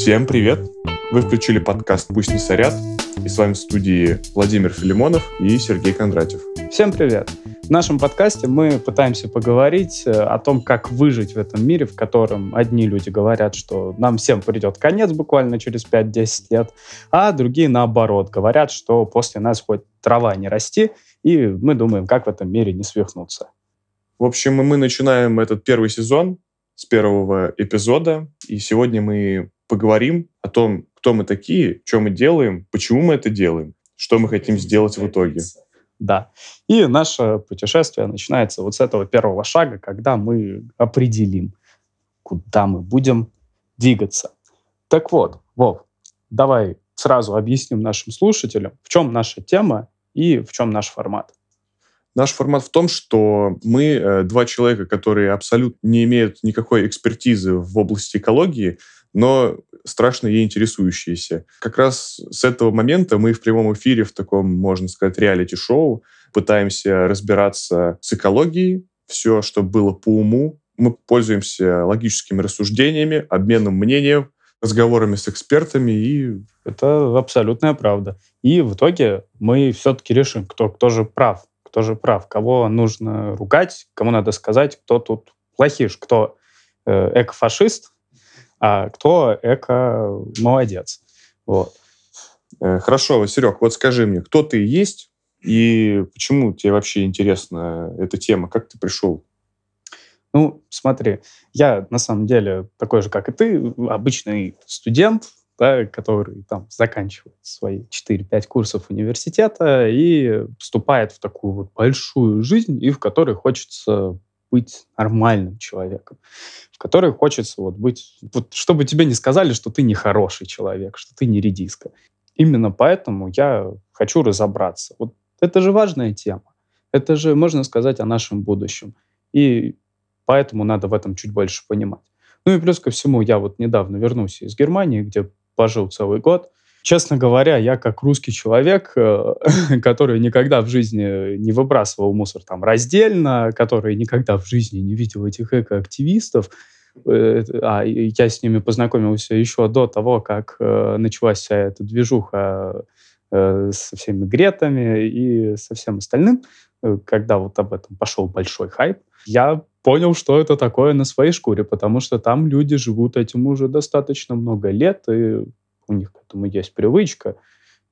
Всем привет! Вы включили подкаст «Пусть не сорят» и с вами в студии Владимир Филимонов и Сергей Кондратьев. Всем привет! В нашем подкасте мы пытаемся поговорить э, о том, как выжить в этом мире, в котором одни люди говорят, что нам всем придет конец буквально через 5-10 лет, а другие наоборот говорят, что после нас хоть трава не расти, и мы думаем, как в этом мире не свихнуться. В общем, мы начинаем этот первый сезон с первого эпизода, и сегодня мы поговорим о том, кто мы такие, что мы делаем, почему мы это делаем, что мы хотим сделать в итоге. Да. И наше путешествие начинается вот с этого первого шага, когда мы определим, куда мы будем двигаться. Так вот, Вов, давай сразу объясним нашим слушателям, в чем наша тема и в чем наш формат. Наш формат в том, что мы э, два человека, которые абсолютно не имеют никакой экспертизы в области экологии, но страшно ей интересующиеся. Как раз с этого момента мы в прямом эфире в таком, можно сказать, реалити-шоу пытаемся разбираться с экологией, все, что было по уму. Мы пользуемся логическими рассуждениями, обменом мнением, разговорами с экспертами и... Это абсолютная правда. И в итоге мы все-таки решим, кто, кто же прав кто же прав, кого нужно ругать, кому надо сказать, кто тут плохиш, кто э, эко-фашист, а кто эко-молодец. Вот. Э, хорошо, Серег, вот скажи мне, кто ты есть и почему тебе вообще интересна эта тема? Как ты пришел? Ну, смотри, я на самом деле такой же, как и ты, обычный студент, да, который там заканчивает свои 4-5 курсов университета и вступает в такую вот большую жизнь, и в которой хочется быть нормальным человеком, в которой хочется вот быть, вот, чтобы тебе не сказали, что ты не хороший человек, что ты не редиска. Именно поэтому я хочу разобраться. Вот это же важная тема. Это же, можно сказать, о нашем будущем. И поэтому надо в этом чуть больше понимать. Ну и плюс ко всему, я вот недавно вернулся из Германии, где пожил целый год. Честно говоря, я как русский человек, э, который никогда в жизни не выбрасывал мусор там раздельно, который никогда в жизни не видел этих экоактивистов, э, а я с ними познакомился еще до того, как э, началась вся эта движуха со всеми гретами и со всем остальным, когда вот об этом пошел большой хайп, я понял, что это такое на своей шкуре, потому что там люди живут этим уже достаточно много лет, и у них к этому есть привычка.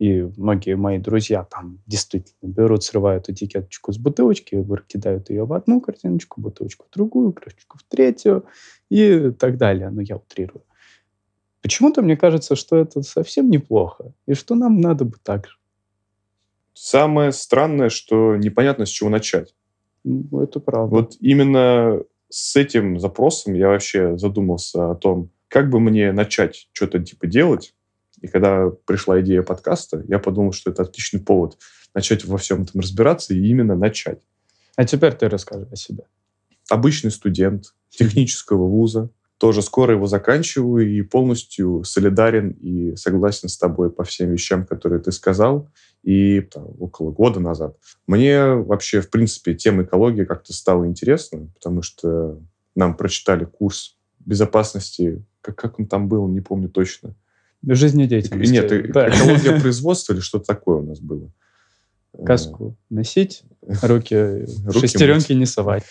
И многие мои друзья там действительно берут, срывают этикеточку с бутылочки, кидают ее в одну картиночку, бутылочку в другую, крышечку в третью и так далее. Но я утрирую. Почему-то мне кажется, что это совсем неплохо, и что нам надо бы так же. Самое странное, что непонятно, с чего начать. Ну, это правда. Вот именно с этим запросом я вообще задумался о том, как бы мне начать что-то типа делать. И когда пришла идея подкаста, я подумал, что это отличный повод начать во всем этом разбираться и именно начать. А теперь ты расскажи о себе. Обычный студент технического вуза, тоже скоро его заканчиваю и полностью солидарен и согласен с тобой по всем вещам, которые ты сказал. И там, около года назад. Мне вообще, в принципе, тема экологии как-то стала интересна, потому что нам прочитали курс безопасности, как, как он там был, не помню точно. Жизнедеятельности. Нет, экология производства или что-то такое у нас было. Каску носить, руки, шестеренки не совать.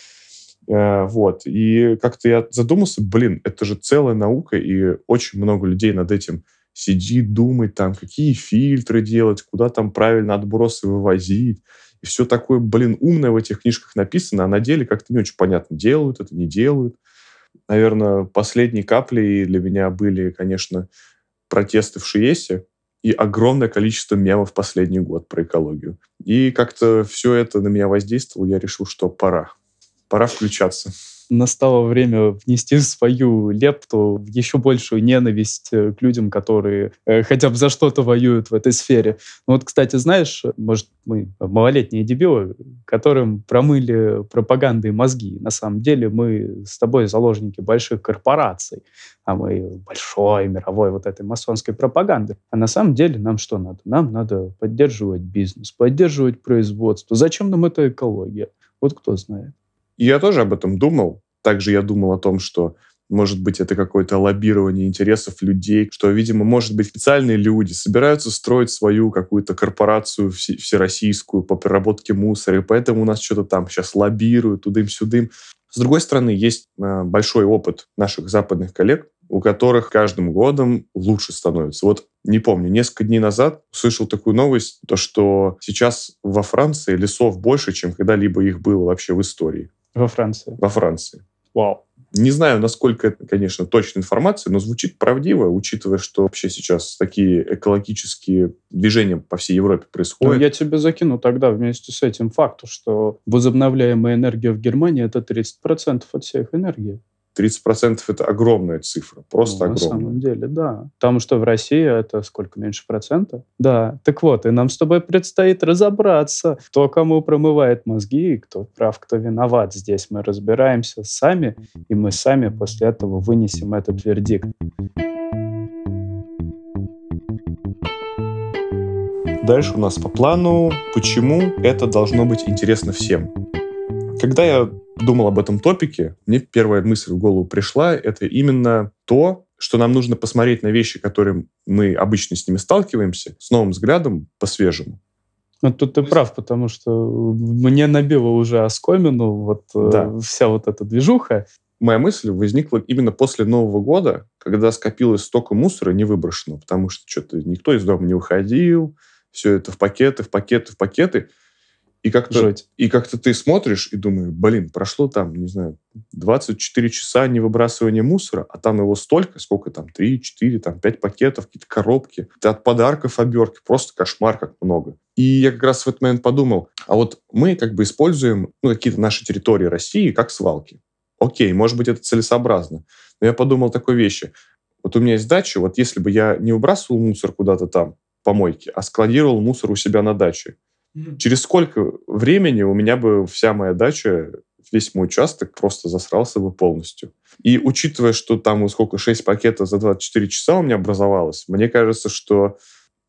Э, вот. И как-то я задумался, блин, это же целая наука, и очень много людей над этим сидит, думает, там, какие фильтры делать, куда там правильно отбросы вывозить. И все такое, блин, умное в этих книжках написано, а на деле как-то не очень понятно, делают это, не делают. Наверное, последней каплей для меня были, конечно, протесты в Шиесе и огромное количество мемов в последний год про экологию. И как-то все это на меня воздействовало, я решил, что пора пора включаться. Настало время внести свою лепту в еще большую ненависть э, к людям, которые э, хотя бы за что-то воюют в этой сфере. Ну вот, кстати, знаешь, может, мы малолетние дебилы, которым промыли пропагандой мозги. На самом деле мы с тобой заложники больших корпораций, а мы большой мировой вот этой масонской пропаганды. А на самом деле нам что надо? Нам надо поддерживать бизнес, поддерживать производство. Зачем нам эта экология? Вот кто знает. И я тоже об этом думал. Также я думал о том, что может быть, это какое-то лоббирование интересов людей, что, видимо, может быть, специальные люди собираются строить свою какую-то корпорацию всероссийскую по переработке мусора, и поэтому у нас что-то там сейчас лоббируют, тудым-сюдым. С другой стороны, есть э, большой опыт наших западных коллег, у которых каждым годом лучше становится. Вот не помню, несколько дней назад услышал такую новость, то что сейчас во Франции лесов больше, чем когда-либо их было вообще в истории. Во Франции? Во Франции. Вау. Не знаю, насколько это, конечно, точная информация, но звучит правдиво, учитывая, что вообще сейчас такие экологические движения по всей Европе происходят. Ну, я тебе закину тогда вместе с этим факту, что возобновляемая энергия в Германии — это 30% от всей их энергии. 30% это огромная цифра, просто ну, огромная. На самом деле, да. Потому что в России это сколько, меньше процента? Да. Так вот, и нам с тобой предстоит разобраться, кто кому промывает мозги, кто прав, кто виноват. Здесь мы разбираемся сами, и мы сами после этого вынесем этот вердикт. Дальше у нас по плану, почему это должно быть интересно всем. Когда я думал об этом топике, мне первая мысль в голову пришла, это именно то, что нам нужно посмотреть на вещи, которые мы обычно с ними сталкиваемся, с новым взглядом, по-свежему. Ну, тут ты прав, потому что мне набило уже оскомину вот э, да. вся вот эта движуха. Моя мысль возникла именно после Нового года, когда скопилось столько мусора невыброшенного, потому что что-то никто из дома не выходил, все это в пакеты, в пакеты, в пакеты. И как-то, и как-то ты смотришь и думаешь, блин, прошло там, не знаю, 24 часа не выбрасывания мусора, а там его столько, сколько там, 3, 4, там, 5 пакетов, какие-то коробки, от подарков обертки, просто кошмар как много. И я как раз в этот момент подумал, а вот мы как бы используем ну, какие-то наши территории России как свалки. Окей, может быть, это целесообразно. Но я подумал такой вещи. Вот у меня есть дача, вот если бы я не выбрасывал мусор куда-то там, помойки, а складировал мусор у себя на даче, Через сколько времени у меня бы вся моя дача, весь мой участок просто засрался бы полностью. И учитывая, что там сколько, 6 пакетов за 24 часа у меня образовалось, мне кажется, что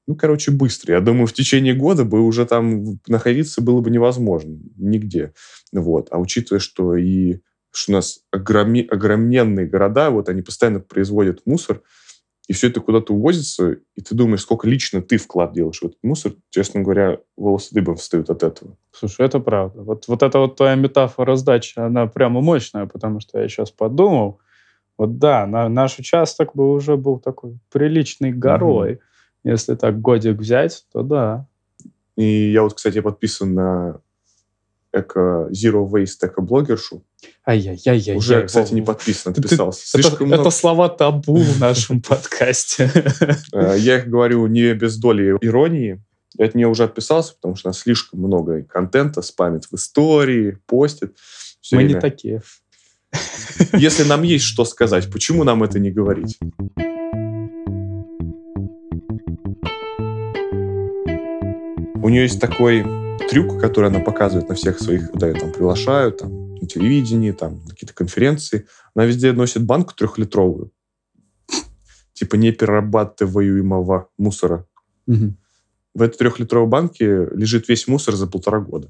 ну, короче, быстро. Я думаю, в течение года бы уже там находиться было бы невозможно нигде. Вот. А учитывая, что и что у нас огроми, огроменные города, вот они постоянно производят мусор, и все это куда-то увозится, и ты думаешь, сколько лично ты вклад делаешь в этот мусор, честно говоря, волосы дыбом встают от этого. Слушай, это правда. Вот, вот эта вот твоя метафора сдачи, она прямо мощная, потому что я сейчас подумал, вот да, на, наш участок бы уже был такой приличной горой. Угу. Если так годик взять, то да. И я вот, кстати, подписан на эко Zero Waste эко-блогершу. Ай-яй-яй-яй. Уже, яй, кстати, не подписан, отписался. Ты, Слишком это, много... это слова табу в нашем подкасте. Э, я их говорю не без доли иронии. Я от нее уже отписался, потому что у нас слишком много контента спамит в истории, постит. Мы не такие. Если нам есть что сказать, почему нам это не говорить? У нее есть такой трюк, который она показывает на всех своих, когда ее там приглашают, там, на телевидении, там, на какие-то конференции. Она везде носит банку трехлитровую. Типа неперерабатываемого мусора. Угу. В этой трехлитровой банке лежит весь мусор за полтора года.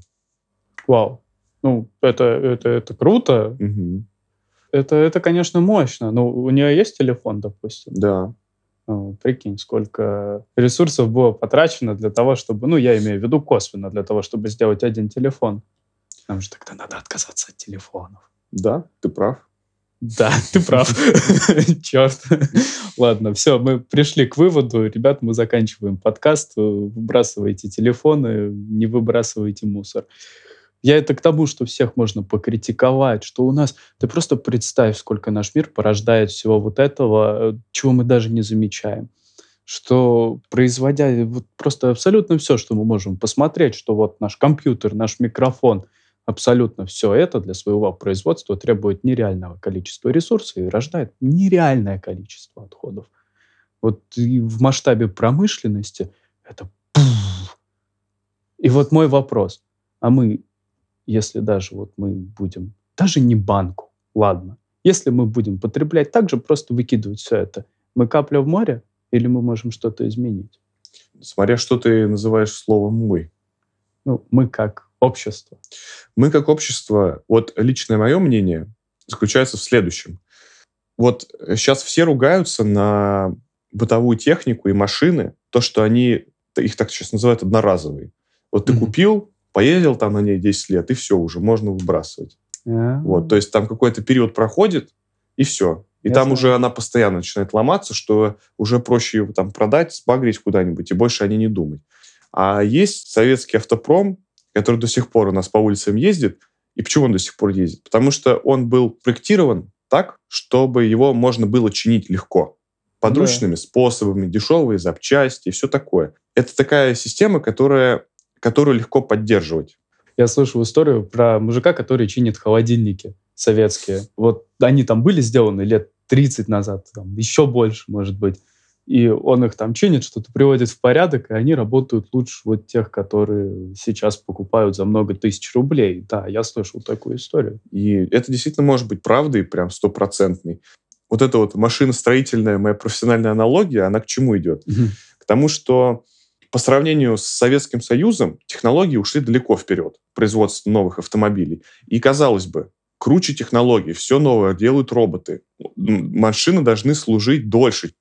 Вау. Ну, это, это, это круто. Угу. Это, это, конечно, мощно. Но у нее есть телефон, допустим? Да. Ну, прикинь, сколько ресурсов было потрачено для того, чтобы, ну, я имею в виду косвенно, для того, чтобы сделать один телефон. Нам же тогда надо отказаться от телефонов. Да, ты прав. Да, ты прав. Черт. Ладно, все, мы пришли к выводу. Ребят, мы заканчиваем подкаст. Выбрасывайте телефоны, не выбрасывайте мусор. Я это к тому, что всех можно покритиковать, что у нас... Ты просто представь, сколько наш мир порождает всего вот этого, э, чего мы даже не замечаем. Что производя вот просто абсолютно все, что мы можем посмотреть, что вот наш компьютер, наш микрофон, абсолютно все это для своего производства требует нереального количества ресурсов и рождает нереальное количество отходов. Вот и в масштабе промышленности это... И вот мой вопрос. А мы если даже вот мы будем, даже не банку, ладно, если мы будем потреблять так же, просто выкидывать все это, мы капля в море или мы можем что-то изменить? Смотря что ты называешь словом «мы». Ну, мы как общество. Мы как общество, вот личное мое мнение заключается в следующем. Вот сейчас все ругаются на бытовую технику и машины, то, что они, их так сейчас называют, одноразовые. Вот ты mm-hmm. купил, поездил там на ней 10 лет, и все, уже можно выбрасывать. Yeah. Вот, то есть там какой-то период проходит, и все. И Я там уже она постоянно начинает ломаться, что уже проще ее там продать, сбагрить куда-нибудь, и больше о ней не думать. А есть советский автопром, который до сих пор у нас по улицам ездит. И почему он до сих пор ездит? Потому что он был проектирован так, чтобы его можно было чинить легко. Подручными да. способами, дешевые запчасти и все такое. Это такая система, которая, которую легко поддерживать. Я слышал историю про мужика, который чинит холодильники советские. Вот они там были сделаны лет 30 назад, там, еще больше, может быть и он их там чинит, что-то приводит в порядок, и они работают лучше вот тех, которые сейчас покупают за много тысяч рублей. Да, я слышал такую историю. И это действительно может быть правдой, прям стопроцентной. Вот эта вот машиностроительная моя профессиональная аналогия, она к чему идет? Угу. К тому, что по сравнению с Советским Союзом технологии ушли далеко вперед, производство новых автомобилей. И, казалось бы, круче технологий, все новое делают роботы. Машины должны служить дольше,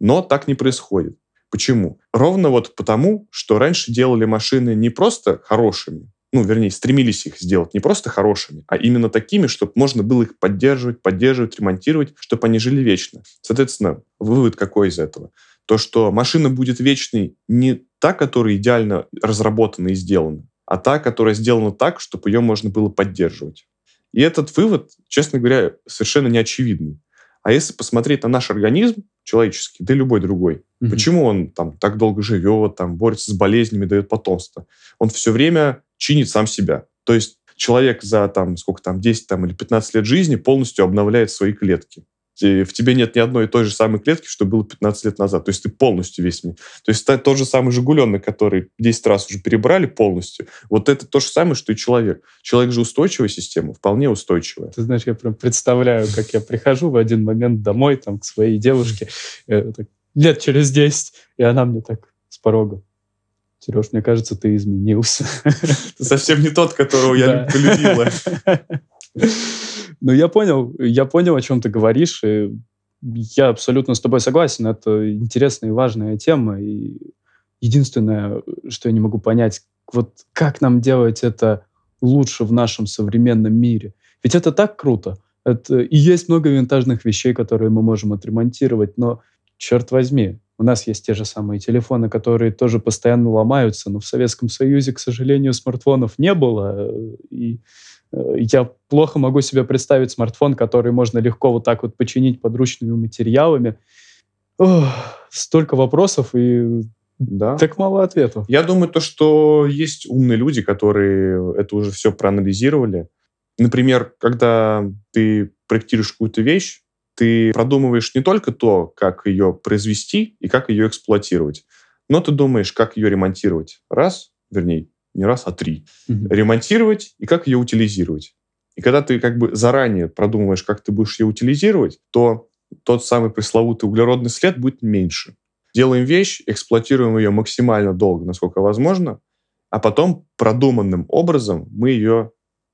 но так не происходит. Почему? Ровно вот потому, что раньше делали машины не просто хорошими, ну, вернее, стремились их сделать не просто хорошими, а именно такими, чтобы можно было их поддерживать, поддерживать, ремонтировать, чтобы они жили вечно. Соответственно, вывод какой из этого? То, что машина будет вечной не та, которая идеально разработана и сделана, а та, которая сделана так, чтобы ее можно было поддерживать. И этот вывод, честно говоря, совершенно не очевидный. А если посмотреть на наш организм человеческий, да и любой другой, mm-hmm. почему он там так долго живет, там борется с болезнями, дает потомство? Он все время чинит сам себя. То есть человек за там сколько там 10 там, или 15 лет жизни полностью обновляет свои клетки в тебе нет ни одной и той же самой клетки, что было 15 лет назад. То есть ты полностью весь мир. То есть тот же самый Жигуленок, который 10 раз уже перебрали полностью, вот это то же самое, что и человек. Человек же устойчивая система, вполне устойчивая. Ты знаешь, я прям представляю, как я прихожу в один момент домой там, к своей девушке, э, лет через 10, и она мне так с порога. Сереж, мне кажется, ты изменился. Ты совсем не тот, которого я полюбила. Ну, я понял, я понял, о чем ты говоришь, и я абсолютно с тобой согласен. Это интересная и важная тема, и единственное, что я не могу понять, вот как нам делать это лучше в нашем современном мире. Ведь это так круто. Это, и есть много винтажных вещей, которые мы можем отремонтировать, но, черт возьми, у нас есть те же самые телефоны, которые тоже постоянно ломаются, но в Советском Союзе, к сожалению, смартфонов не было. И Э, я плохо могу себе представить смартфон, который можно легко вот так вот починить подручными материалами. Ох, столько вопросов и да. так мало ответов. Я думаю, то, что есть умные люди, которые это уже все проанализировали. Например, когда ты проектируешь какую-то вещь, ты продумываешь не только то, как ее произвести и как ее эксплуатировать, но ты думаешь, как ее ремонтировать. Раз, вернее, не раз, а три. Угу. Ремонтировать и как ее утилизировать. И когда ты как бы заранее продумываешь, как ты будешь ее утилизировать, то тот самый пресловутый углеродный след будет меньше. Делаем вещь, эксплуатируем ее максимально долго, насколько возможно, а потом продуманным образом мы ее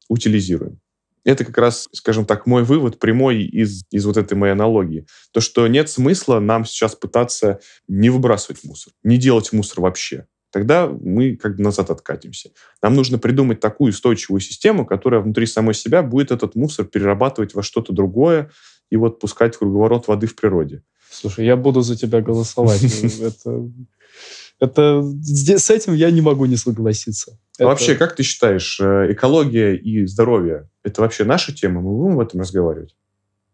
утилизируем. Это как раз, скажем так, мой вывод прямой из, из вот этой моей аналогии. То, что нет смысла нам сейчас пытаться не выбрасывать мусор, не делать мусор вообще тогда мы как бы назад откатимся. Нам нужно придумать такую устойчивую систему, которая внутри самой себя будет этот мусор перерабатывать во что-то другое и вот пускать круговорот воды в природе. Слушай, я буду за тебя голосовать. Это, это, с этим я не могу не согласиться. А вообще, как ты считаешь, э, экология и здоровье – это вообще наша тема? Мы будем в этом разговаривать?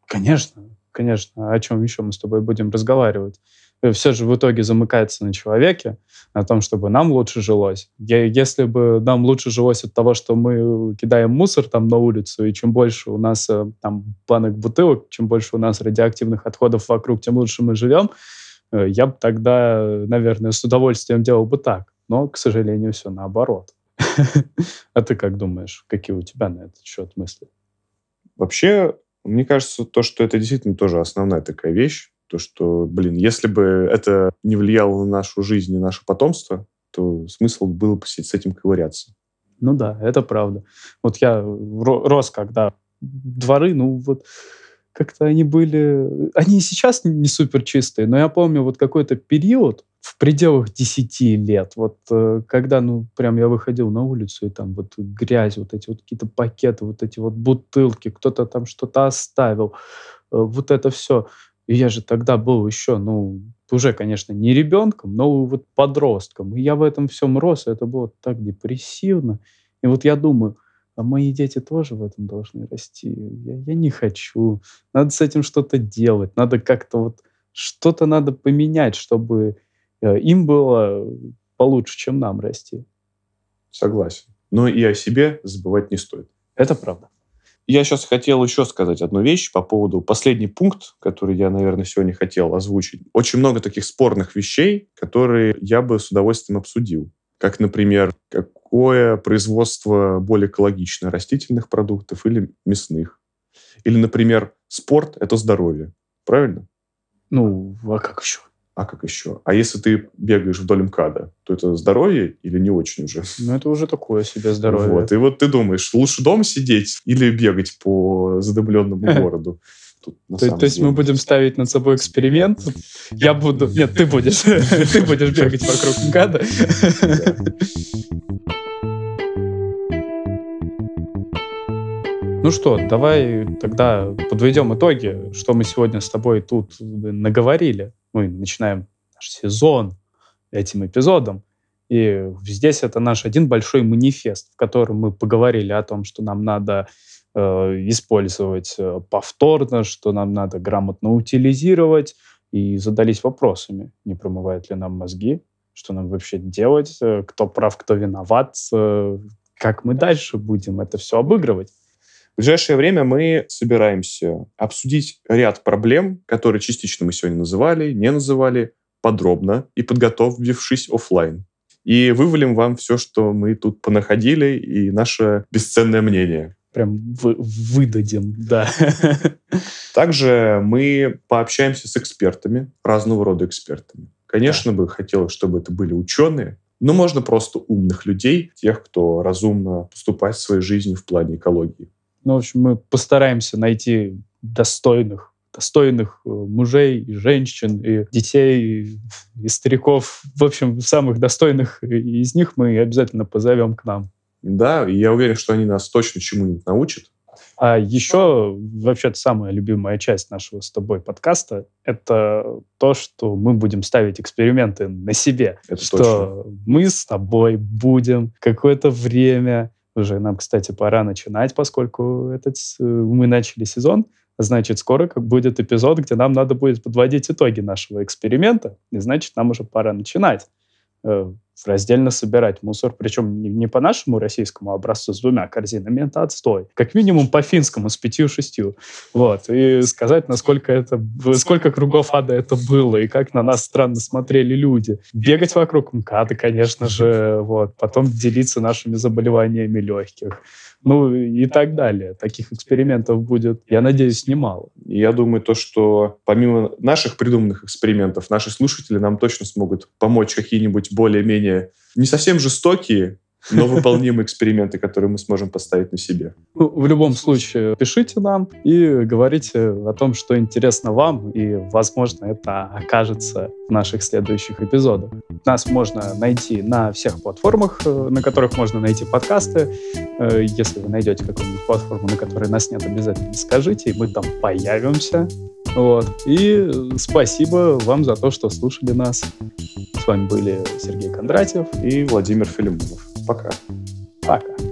Конечно, конечно. О чем еще мы с тобой будем разговаривать? Э, все же в итоге замыкается на человеке, на том, чтобы нам лучше жилось. Если бы нам лучше жилось от того, что мы кидаем мусор там на улицу, и чем больше у нас э, там банок бутылок, чем больше у нас радиоактивных отходов вокруг, тем лучше мы живем, э, я бы тогда, наверное, с удовольствием делал бы так. Но, к сожалению, все наоборот. А ты как думаешь, какие у тебя на этот счет мысли? Вообще, мне кажется, то, что это действительно тоже основная такая вещь, то, что, блин, если бы это не влияло на нашу жизнь и наше потомство, то смысл был бы с этим ковыряться. Ну да, это правда. Вот я рос, когда дворы, ну вот как-то они были... Они и сейчас не супер чистые, но я помню вот какой-то период в пределах 10 лет, вот э, когда, ну, прям я выходил на улицу, и там вот грязь, вот эти вот какие-то пакеты, вот эти вот бутылки, кто-то там что-то оставил, э, вот это все. И я же тогда был еще, ну, уже, конечно, не ребенком, но вот подростком. И я в этом всем рос, и это было так депрессивно. И вот я думаю, а мои дети тоже в этом должны расти. Я, я не хочу. Надо с этим что-то делать. Надо как-то вот что-то надо поменять, чтобы э, им было получше, чем нам расти. Согласен. Но и о себе забывать не стоит. Это правда. Я сейчас хотел еще сказать одну вещь по поводу последний пункт, который я, наверное, сегодня хотел озвучить. Очень много таких спорных вещей, которые я бы с удовольствием обсудил. Как, например, какое производство более экологичное, растительных продуктов или мясных. Или, например, спорт – это здоровье. Правильно? Ну, а как еще? А как еще? А если ты бегаешь вдоль МКАДа, то это здоровье или не очень уже? Ну, это уже такое себе здоровье. Вот. И вот ты думаешь, лучше дома сидеть или бегать по задымленному городу? Тут, то, то есть мы будем ставить над собой эксперимент. Я буду... Нет, ты будешь. Ты будешь бегать вокруг МКАДа. Ну что, давай тогда подведем итоги, что мы сегодня с тобой тут наговорили. Мы начинаем наш сезон этим эпизодом. И здесь это наш один большой манифест, в котором мы поговорили о том, что нам надо э, использовать э, повторно, что нам надо грамотно утилизировать, и задались вопросами, не промывают ли нам мозги, что нам вообще делать, э, кто прав, кто виноват, э, как мы дальше будем это все обыгрывать. В ближайшее время мы собираемся обсудить ряд проблем, которые частично мы сегодня называли, не называли, подробно и подготовившись офлайн. И вывалим вам все, что мы тут понаходили, и наше бесценное мнение. Прям вы, выдадим, да. Также мы пообщаемся с экспертами, разного рода экспертами. Конечно да. бы хотелось, чтобы это были ученые, но можно просто умных людей, тех, кто разумно поступает в своей жизни в плане экологии. Ну, в общем, мы постараемся найти достойных достойных э, мужей и женщин, и детей, и стариков. В общем, самых достойных из них мы обязательно позовем к нам. Да, и я уверен, что они нас точно чему-нибудь научат. А еще, вообще-то, самая любимая часть нашего с тобой подкаста — это то, что мы будем ставить эксперименты на себе. Это что точно. мы с тобой будем какое-то время уже нам, кстати, пора начинать, поскольку этот, э, мы начали сезон. Значит, скоро как будет эпизод, где нам надо будет подводить итоги нашего эксперимента. И значит, нам уже пора начинать. Э, раздельно собирать мусор, причем не, не по нашему российскому образцу с двумя корзинами, это отстой. Как минимум по финскому с пятью-шестью. Вот. И сказать, насколько это, сколько кругов ада это было, и как на нас странно смотрели люди. Бегать вокруг МКАДа, конечно же, вот. Потом делиться нашими заболеваниями легких ну и так далее. Таких экспериментов будет, я надеюсь, немало. Я думаю, то, что помимо наших придуманных экспериментов, наши слушатели нам точно смогут помочь какие-нибудь более-менее не совсем жестокие, но выполнимые эксперименты, которые мы сможем поставить на себе. Ну, в любом случае, пишите нам и говорите о том, что интересно вам, и, возможно, это окажется в наших следующих эпизодах. Нас можно найти на всех платформах, э, на которых можно найти подкасты. Э, если вы найдете какую-нибудь платформу, на которой нас нет, обязательно скажите, и мы там появимся. Вот. И спасибо вам за то, что слушали нас. С вами были Сергей Кондратьев и Владимир Филимонов. Пока. Пока.